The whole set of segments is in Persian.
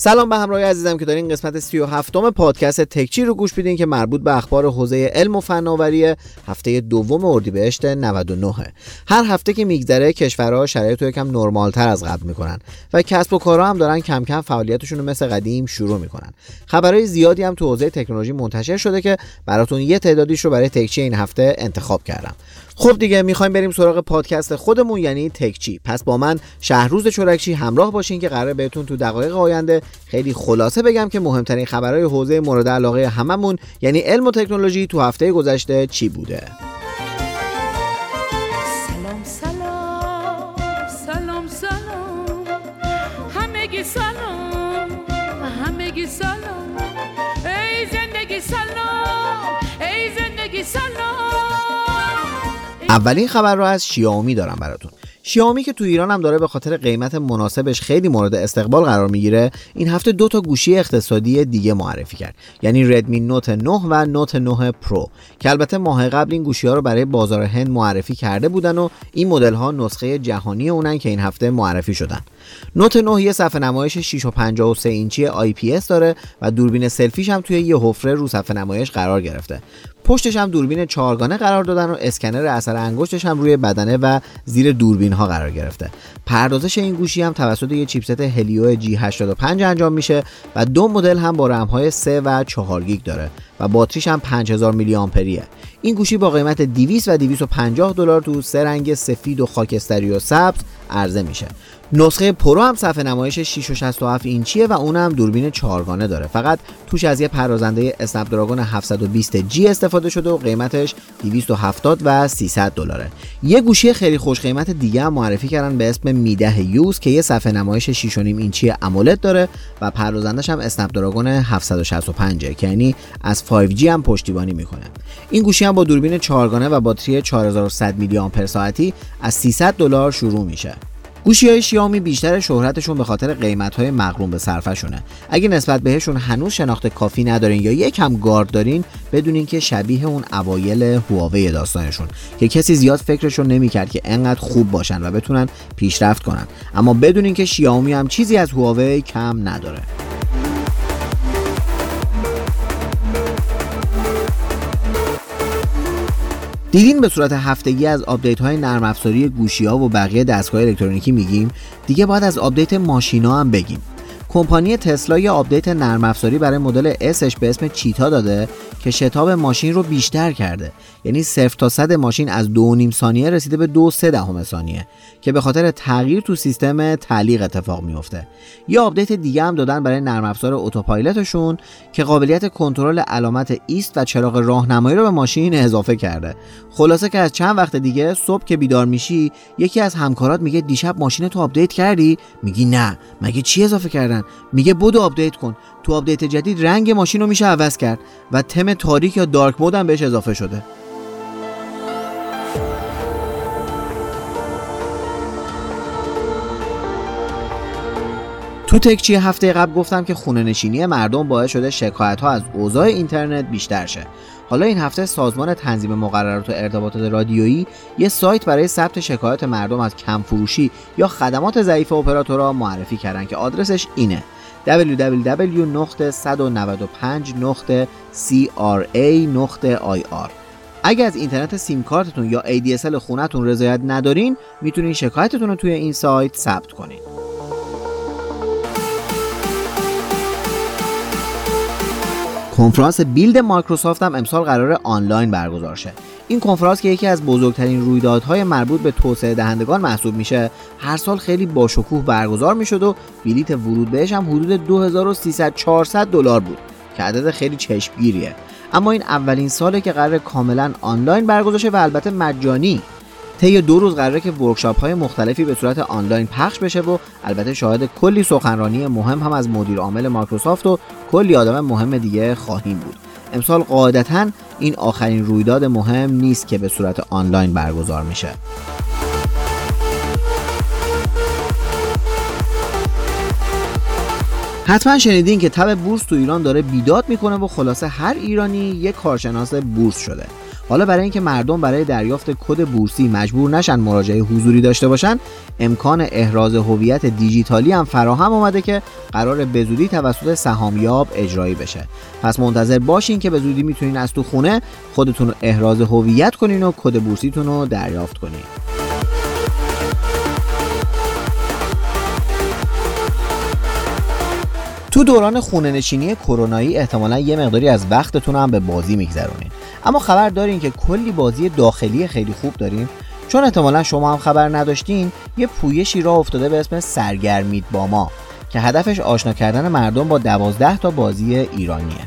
سلام به همراه عزیزم که دارین قسمت 37 م پادکست تکچی رو گوش میدین که مربوط به اخبار حوزه علم و فناوری هفته دوم اردیبهشت 99 هر هفته که میگذره کشورها شرایط رو یکم نرمالتر از قبل می‌کنن و کسب و کارها هم دارن کم کم فعالیتشون رو مثل قدیم شروع می‌کنن. خبرهای زیادی هم تو حوزه تکنولوژی منتشر شده که براتون یه تعدادیش رو برای تکچی این هفته انتخاب کردم. خب دیگه می‌خوایم بریم سراغ پادکست خودمون یعنی تکچی پس با من شهروز چورکچی همراه باشین که قرار بهتون تو دقایق آینده خیلی خلاصه بگم که مهمترین خبرهای حوزه مورد علاقه هممون یعنی علم و تکنولوژی تو هفته گذشته چی بوده. اولین خبر رو از شیائومی دارم براتون. شیائومی که تو ایران هم داره به خاطر قیمت مناسبش خیلی مورد استقبال قرار می‌گیره این هفته دو تا گوشی اقتصادی دیگه معرفی کرد. یعنی Redmi Note 9 و Note 9 Pro که البته ماه قبل این گوشی ها رو برای بازار هند معرفی کرده بودن و این مدل ها نسخه جهانی اونن که این هفته معرفی شدن. Note 9 یه صفحه نمایش 6.53 اینچی اس داره و دوربین سلفیش هم توی یه حفره رو صفحه نمایش قرار گرفته. پشتش هم دوربین چهارگانه قرار دادن و اسکنر اثر انگشتش هم روی بدنه و زیر دوربین ها قرار گرفته. پردازش این گوشی هم توسط یه chipset Helio G85 انجام میشه و دو مدل هم با رم های 3 و 4 گیگ داره و باتریش هم 5000 میلی آمپریه. این گوشی با قیمت 200 و 250 دلار تو سه رنگ سفید و خاکستری و سبز عرضه میشه. نسخه Pro هم صفحه نمایش 6.67 اینچیه و اون هم دوربین چهارگانه داره. فقط توش از یه پردازنده اسنپ دراگون 720 جی استفاده شده و قیمتش 270 و 300 دلاره. یه گوشی خیلی خوش قیمت دیگه هم معرفی کردن به اسم میده یوز که یه صفحه نمایش 6.5 اینچی امولد داره و پردازندش هم اسنپ دراگون 765 که یعنی از 5G هم پشتیبانی می‌کنه. این گوشی هم با دوربین چهارگانه و باتری 4100 میلی آمپر ساعتی از 300 دلار شروع میشه. گوشی های شیائومی بیشتر شهرتشون به خاطر قیمت های مقرون به صرفشونه اگه نسبت بهشون هنوز شناخت کافی ندارین یا یکم گارد دارین بدونین که شبیه اون اوایل هواوی داستانشون که کسی زیاد فکرشون نمی‌کرد که انقدر خوب باشن و بتونن پیشرفت کنن. اما بدونین که شیائومی هم چیزی از هواوی کم نداره. دیدین به صورت هفتگی از آپدیت های نرم افزاری گوشی ها و بقیه دستگاه الکترونیکی میگیم؟ دیگه باید از آپدیت ماشینا هم بگیم. کمپانی تسلا یه آپدیت نرم افزاری برای Model S ش به اسم Cheetah داده که شتاب ماشین رو بیشتر کرده. یعنی صفر تا صد ماشین از دو نیم ثانیه رسیده به دو سه دهم ثانیه که به خاطر تغییر تو سیستم تعلیق اتفاق میفته یه آپدیت دیگه هم دادن برای نرم افزار Autopilot شون که قابلیت کنترل علامت ایست و چراغ راهنمایی رو به ماشین اضافه کرده. خلاصه که از چند وقت دیگه صبح که بیدار میشی یکی از همکارات میگه دیشب ماشین تو آپدیت کردی؟ میگی نه. مگه چی اضافه کردن؟ میگه بدو آپدیت کن. تو آپدیت جدید رنگ ماشین رو میشه عوض کرد و تم تاریک یا dark mode هم بهش اضافه شده. تو تکچی هفته قبل گفتم که خونه نشینی مردم باعث شده شکایت ها از اوضاع اینترنت بیشتر شه. حالا این هفته سازمان تنظیم مقررات و ارتباطات رادیویی یه سایت برای ثبت شکایت مردم از کم فروشی یا خدمات ضعیف اپراتورها معرفی کردن که آدرسش اینه. www.195.cra.ir اگر از اینترنت سیم کارتتون یا ADSL خونتون رضایت ندارین می‌تونین شکایتتون رو توی این سایت ثبت کنین. کنفرانس بیلد مایکروسافت هم امسال قرار آنلاین برگزار شه. این کنفرانس که یکی از بزرگترین رویدادهای مربوط به توسعه دهندگان محسوب میشه. هر سال خیلی باشکوه برگزار می‌شد و بلیت ورود بهش هم حدود 2300 400 دلار بود که عدد خیلی چشمگیریه. اما این اولین ساله که قرار کاملا آنلاین برگزار شه و البته مجانی. طی دو روز قراره که ورکشاپ های مختلفی به صورت آنلاین پخش بشه و البته شاهد کلی سخنرانی مهم هم از مدیر عامل مایکروسافت و کلی آدم مهم دیگه خواهیم بود. امسال قاعدتا این آخرین رویداد مهم نیست که به صورت آنلاین برگزار میشه. حتما شنیدین که تب بورس تو ایران داره بیداد می‌کنه و خلاصه هر ایرانی یک کارشناس بورس شده. حالا برای اینکه مردم برای دریافت کد بورسی مجبور نشن مراجعه حضوری داشته باشن امکان احراز هویت دیجیتالی هم فراهم اومده که قرار به زودی توسط سهامیاب اجرایی بشه. پس منتظر باشین که به زودی می‌تونین از تو خونه خودتون احراز هویت کنین و کد بورسیتون رو دریافت کنین. تو دوران خونه نشینی کرونایی احتمالا یه مقداری از وقتتون هم به بازی میگذرونین. اما خبر دارین که کلی بازی داخلی خیلی خوب داریم. چون احتمالا شما هم خبر نداشتین یه پویشی را افتاده به اسم سرگرمید با ما که هدفش آشنا کردن مردم با دوازده تا بازی ایرانیه.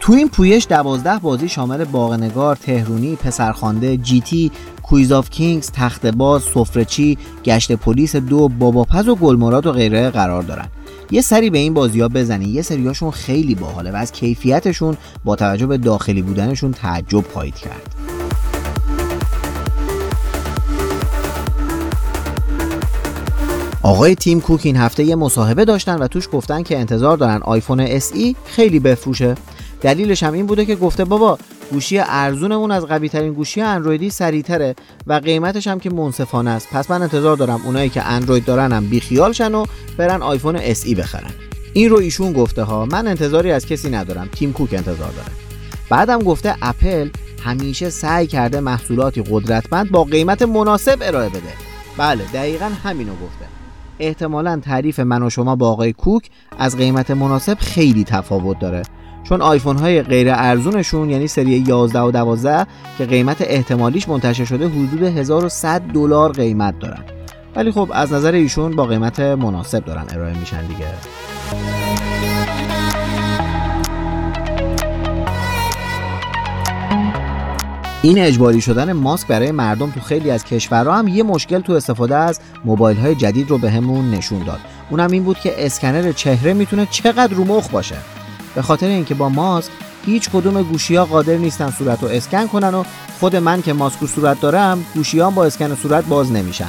تو این پویش دوازده بازی شامل باغنگار، تهرونی، پسرخوانده، جیتی، Quiz of Kings، تخت باز، سفرچی، گشت پلیس دو، باباپز و گلمراد و غیره قرار دارن. یه سری به این بازی ها بزنین. یه سریاشون خیلی باحاله و از کیفیتشون با توجه به داخلی بودنشون تعجب خواهید کرد. آقای تیم کوک این هفته یه مصاحبه داشتن و توش گفتن که انتظار دارن آیفون SE خیلی بفروشه. دلیلش هم این بوده که گفته بابا گوشی ارزونمون از قوی ترین گوشی اندرویدی سریعتره و قیمتش هم که منصفانه است. پس من انتظار دارم اونایی که اندروید دارن هم بیخیال شن و برن آیفون SE بخرن. این رو ایشون گفته ها. من انتظاری از کسی ندارم. تیم کوک انتظار داره. بعدم گفته اپل همیشه سعی کرده محصولاتی قدرتمند با قیمت مناسب ارائه بده. بله دقیقا همینو گفته. احتمالا تعریف من و شما با آقای کوک از قیمت مناسب خیلی تفاوت داره. چون آیفون های غیر ارزونشون یعنی سری 11 و 12 که قیمت احتمالیش منتشر شده حدود 1100 دلار قیمت دارن. ولی خب از نظر ایشون با قیمت مناسب دارن ارائه میشن دیگه. این اجباری شدن ماسک برای مردم تو خیلی از کشورها هم یه مشکل تو استفاده از موبایل های جدید رو بهمون به نشون داد. اونم این بود که اسکنر چهره می‌تونه چقدر رو مخ باشه. به خاطر اینکه با ماسک هیچ کدوم گوشی ها قادر نیستن صورت رو اسکن کنن و خود من که ماسک رو صورت دارم گوشیام با اسکن صورت باز نمیشن.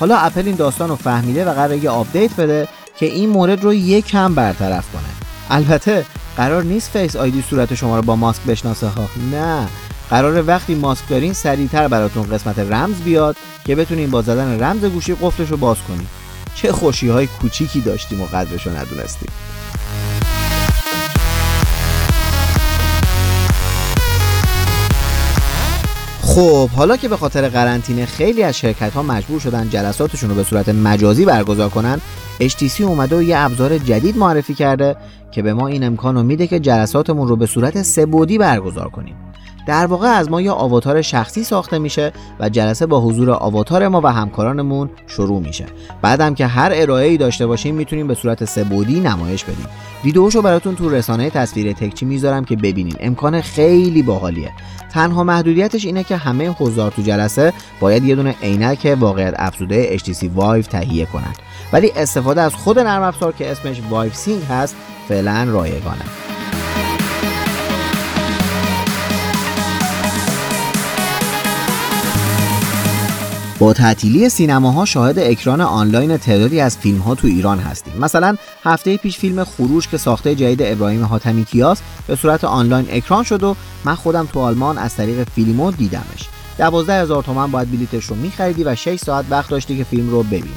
حالا اپل این داستان رو فهمیده و قراره یه update بده که این مورد رو یک کم برطرف کنه. البته قرار نیست فیس آیدی صورت شما رو با ماسک بشناسه ها. نه. قرار وقتی ماسک دارین سریعتر براتون قسمت رمز بیاد که بتونین با زدن رمز گوشی قفلش رو باز کنید چه خوشی های کوچیکی داشتیم و قدرش رو ندونستیم. خب حالا که به خاطر قرنطینه خیلی از شرکت ها مجبور شدن جلساتشون رو به صورت مجازی برگزار کنن HTC اومده و یه ابزار جدید معرفی کرده که به ما این امکان رو میده که جلساتمون رو به صورت سبودی برگزار کنیم. در واقع از ما یه آواتار شخصی ساخته میشه و جلسه با حضور آواتار ما و همکارانمون شروع میشه. بعدم که هر ارائه ای داشته باشیم می‌تونیم به صورت سبودی نمایش بدیم. ویدیوشو براتون تو رسانه تصویر تکچی می‌ذارم که ببینین. امکان خیلی باحالیه. تنها محدودیتش اینه که همه حضار تو جلسه باید یه دونه عینک واقعیت افزوده HTC Vive تهیه کنند ولی استفاده از خود نرم افزار که اسمش Vive Sync هست فعلا رایگانه. با تعطیلی سینماها شاهد اکران آنلاین تعدادی از فیلم ها تو ایران هستیم. مثلا هفته پیش فیلم خروش که ساخته جدید ابراهیم حاتمی کیاس به صورت آنلاین اکران شد و من خودم تو آلمان از طریق فیلمو دیدمش. دوازده هزار تومن باید بلیتش رو میخریدی و 6 ساعت وقت داشتی که فیلم رو ببینی.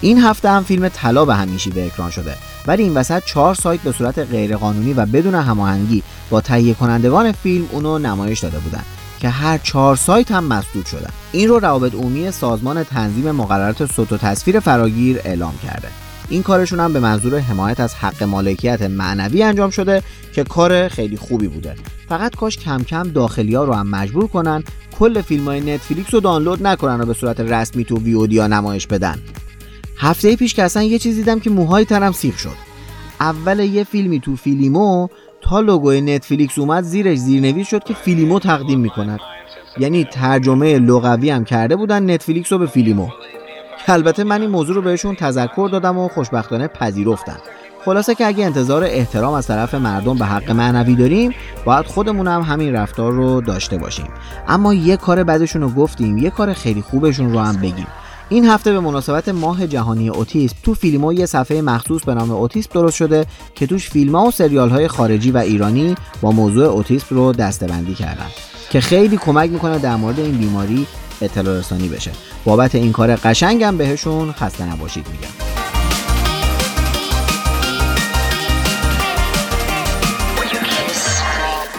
این هفته هم فیلم طلا به همیشی به اکران شده. ولی این وسط چهار سایت به صورت غیرقانونی و بدون هماهنگی با تهیه کنندگان فیلم اونو نمایش داده بودند که هر چهار سایت هم مسدود شدن. این رو روابط عمومی سازمان تنظیم مقررات صوت و تصویر فراگیر اعلام کرده. این کارشون هم به منظور حمایت از حق مالکیت معنوی انجام شده که کار خیلی خوبی بوده. فقط کاش کم کم داخلی ها رو هم مجبور کنن کل فیلم های نتفلیکس رو دانلود نکنن و به صورت رسمی تو VOD یا نمایش بدن. هفته پیش که اصلا یه چیز دیدم که موهای تنم سیخ شد. اول یه فیلمی تو فیلیمو تا لوگوی نتفلیکس اومد زیرش زیرنویس شد که فیلیمو تقدیم می‌کند. یعنی ترجمه لغوی هم کرده بودن نتفلیکس رو به فیلیمو. البته من این موضوع رو بهشون تذکر دادم و خوشبختانه پذیرفتن. خلاصه که اگه انتظار احترام از طرف مردم به حق معنوی داریم باید خودمون هم همین رفتار رو داشته باشیم. اما یه کار بعدشون رو گفتیم یه کار خیلی خوبشون رو هم بگیم. این هفته به مناسبت ماه جهانی اوتیسم تو فیلمو یه صفحه مخصوص به نام اوتیسم درست شده که توش فیلم ها و سریال های خارجی و ایرانی با موضوع اوتیسم رو دستبندی کردن که خیلی کمک می‌کنه در مورد این بیماری اطلاع رسانی بشه. بابت این کار قشنگم بهشون خسته نباشید میگم.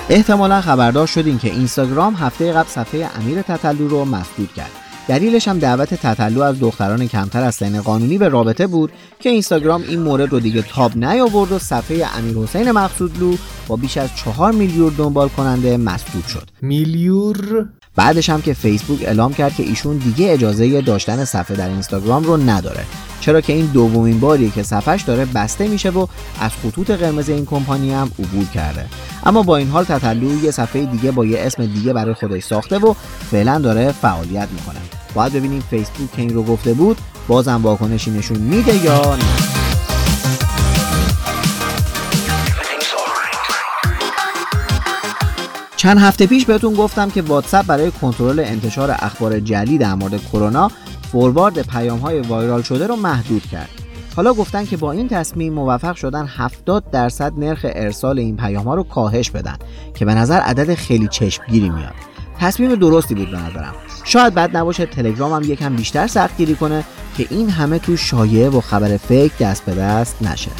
احتمالا خبردار شدین که اینستاگرام هفته قبل صفحه امیر تتلو رو مسدود کرد. دلیلش هم دعوت تتلو از دختران کمتر از سن قانونی به رابطه بود که اینستاگرام این مورد رو دیگه تاب نیاورد و صفحه امیر حسین مقصودلو با بیش از چهار میلیون دنبال کننده مسدود شد. میلیور بعدش هم که فیسبوک اعلام کرد که ایشون دیگه اجازه داشتن صفحه در اینستاگرام رو نداره. چرا که این دومین باریه که صفحش داره بسته میشه و از خطوط قرمز این کمپانی هم عبور کرده. اما با این حال تطلو یه صفحه دیگه با یه اسم دیگه برای خودش ساخته و فعلا داره فعالیت می‌کنه. باید ببینیم فیسبوک که این رو گفته بود بازم واکنشی نشون میده یا نه. چند هفته پیش بهتون گفتم که واتساپ برای کنترل انتشار اخبار جلی در مورد کرونا فوروارد پیام های وایرال شده رو محدود کرد. حالا گفتن که با این تصمیم موفق شدن 70 درصد نرخ ارسال این پیام ها رو کاهش بدن که به نظر عدد خیلی چشمگیری میاد. تصمیم درستی بود به نظرم. شاید بد نباشه تلگرام هم یکم بیشتر سختگیری کنه که این همه تو شایعه و خبر فیک دست به دست نشه.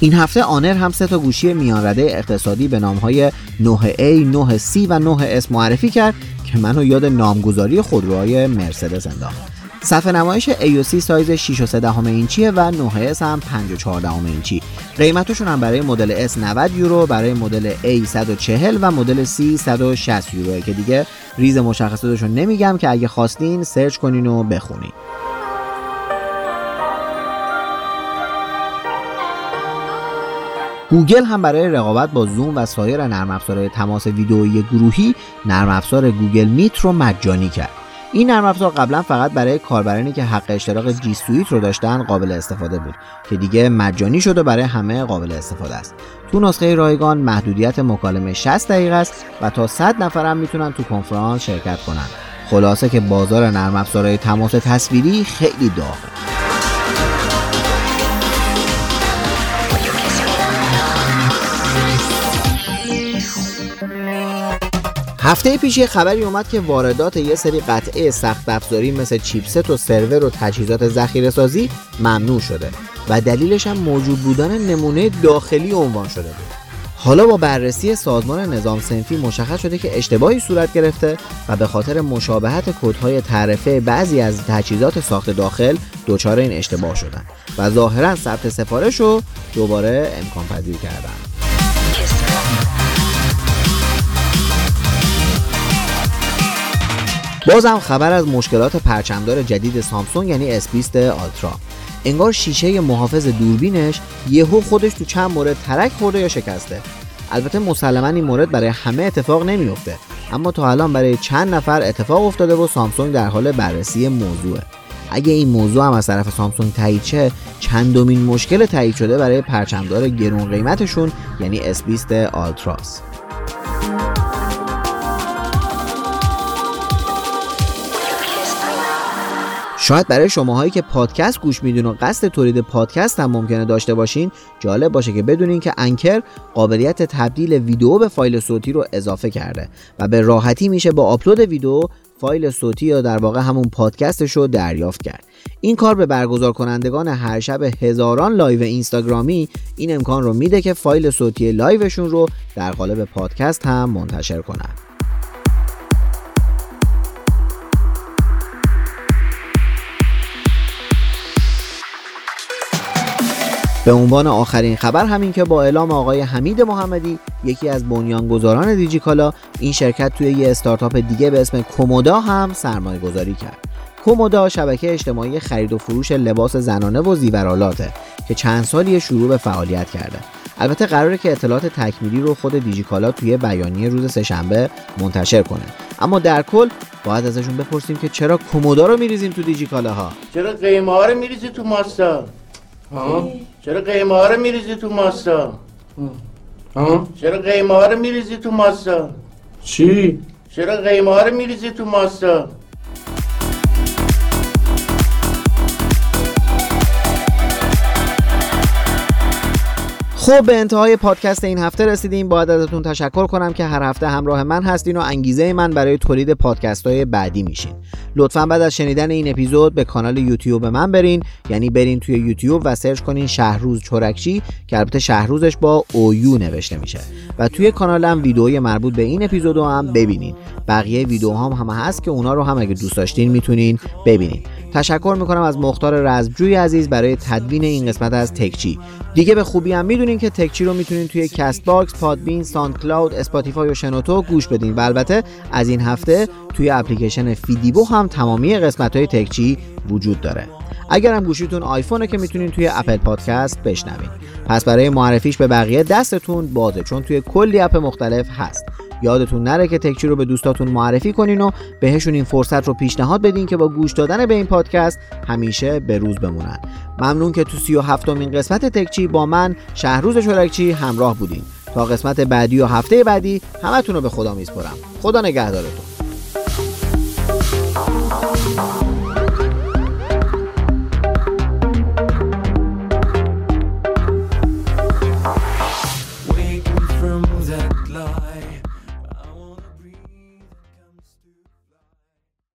این هفته آنر هم سه تا گوشی میان رده اقتصادی به نام های 9A, 9C و 9S معرفی کرد که منو یاد نامگذاری خودروهای مرسدس انداخت. صفحه نمایش AOC سایز 6 و 3 اینچیه و 9S هم 5 و 4 اینچی. قیمتشون هم برای مدل S 90 یورو، برای مدل A 140 و مدل C 160 یورو که دیگه ریز مشخصاتشون نمیگم که اگه خواستین سرچ کنین و بخونین. گوگل هم برای رقابت با زوم و سایر نرم افزارهای تماس ویدئویی گروهی نرم افزار Google Meet رو مجانی کرد. این نرم افزار قبلا فقط برای کاربرانی که حق اشتراک G Suite رو داشتن قابل استفاده بود که دیگه مجانی شده برای همه قابل استفاده است. تو نسخه رایگان محدودیت مکالمه 60 دقیقه است و تا 100 نفر هم می‌تونن تو کنفرانس شرکت کنن. خلاصه که بازار نرم افزارهای تماس تصویری خیلی داغه. هفته پیش یه خبری اومد که واردات یه سری قطعه سخت افزاری مثل چیپست و سرور و تجهیزات ذخیره سازی ممنوع شده و دلیلش هم موجود بودن نمونه داخلی عنوان شده بود. حالا با بررسی سازمان نظام سنفی مشخص شده که اشتباهی صورت گرفته و به خاطر مشابهت کدهای تعرفه بعضی از تجهیزات ساخت داخل دچار این اشتباه شدن و ظاهرا ثبت سفارش رو دوباره امکان پذیر کردن. بازم خبر از مشکلات پرچمدار جدید سامسونگ یعنی S20 Ultra انگار شیشه محافظ دوربینش یهو خودش تو چند مورد ترک خورده یا شکسته. البته مسلما این مورد برای همه اتفاق نمیفته اما تا الان برای چند نفر اتفاق افتاده و سامسونگ در حال بررسی موضوعه. اگه این موضوع هم از طرف سامسونگ تایید شه چندمین مشکل تایید شده برای پرچمدار گرون قیمتشون یعنی S20 Ultra س شاید برای شماهایی که پادکست گوش میدین و قصد تولید پادکست هم ممکنه داشته باشین جالب باشه که بدونین که Anchor قابلیت تبدیل ویدیو به فایل صوتی رو اضافه کرده و به راحتی میشه با آپلود ویدیو فایل صوتی یا در واقع همون پادکستش رو دریافت کرد. این کار به برگزار کنندگان هر شب هزاران live اینستاگرامی این امکان رو میده که فایل صوتی live شون رو در قالب پادکست هم منتشر کنند به عنوان آخرین خبر همین که با اعلام آقای حمید محمدی یکی از بنیانگذاران دیجیکالا این شرکت توی یه استارتاپ دیگه به اسم کومودا هم سرمایه گذاری کرد. کومودا شبکه اجتماعی خرید و فروش لباس زنانه و زیورالاته که چند سالی شروع به فعالیت کرده. البته قراره که اطلاعات تکمیلی رو خود دیجیکالا توی بیانیه روز سهشنبه منتشر کنه. اما در کل باید ازشون بپرسیم که چرا کومودا رو میریزیم تو دیجیکالا ها چرا قیمه ها رو میریزی تو ماستا چرا قیمه ها رو میریزی تو ماستا؟ ها چرا قیمه ها رو میریزی تو ماستا؟ چی؟ چرا قیمه ها رو میریزی تو ماستا؟ خب به انتهای پادکست این هفته رسیدیم. باید ازتون تشکر کنم که هر هفته همراه من هستین و انگیزه من برای تولید پادکست های بعدی میشین. لطفا بعد از شنیدن این اپیزود به کانال یوتیوب من برین. یعنی برین توی یوتیوب و سرچ کنین شهروز چرکچی که البته شهروزش با OU نوشته میشه. و توی کانالم ویدئوی مربوط به این اپیزود هم ببینین. بقیه ویدیوهام هم هست که اونا رو هم اگه دوست داشتین می‌تونین ببینین. تشکر می‌کنم از مختار رزمجوی عزیز برای تدوین این قسمت از تکچی. دیگه به خوبی هم می‌دونین که تکچی رو می‌تونین توی Castbox، Podbean، SoundCloud، Spotify و شنوتو گوش بدین. و البته از این هفته توی اپلیکیشن فیدیبو هم تمامی قسمت های تکچی وجود داره. اگر هم گوشیتون آیفونه که می‌تونین توی Apple Podcast بشنوین. پس برای معرفیش به بقیه دستتون بازه چون توی کلی app مختلف هست. یادتون نره که تکچی رو به دوستاتون معرفی کنین و بهشون این فرصت رو پیشنهاد بدین که با گوش دادن به این پادکست همیشه به روز بمونن. ممنون که تو سی و هفتمین قسمت تکچی با من شهروز چرکچی همراه بودین. تا قسمت بعدی و هفته بعدی همتون رو به خدا میسپرم خدا نگهدارتون.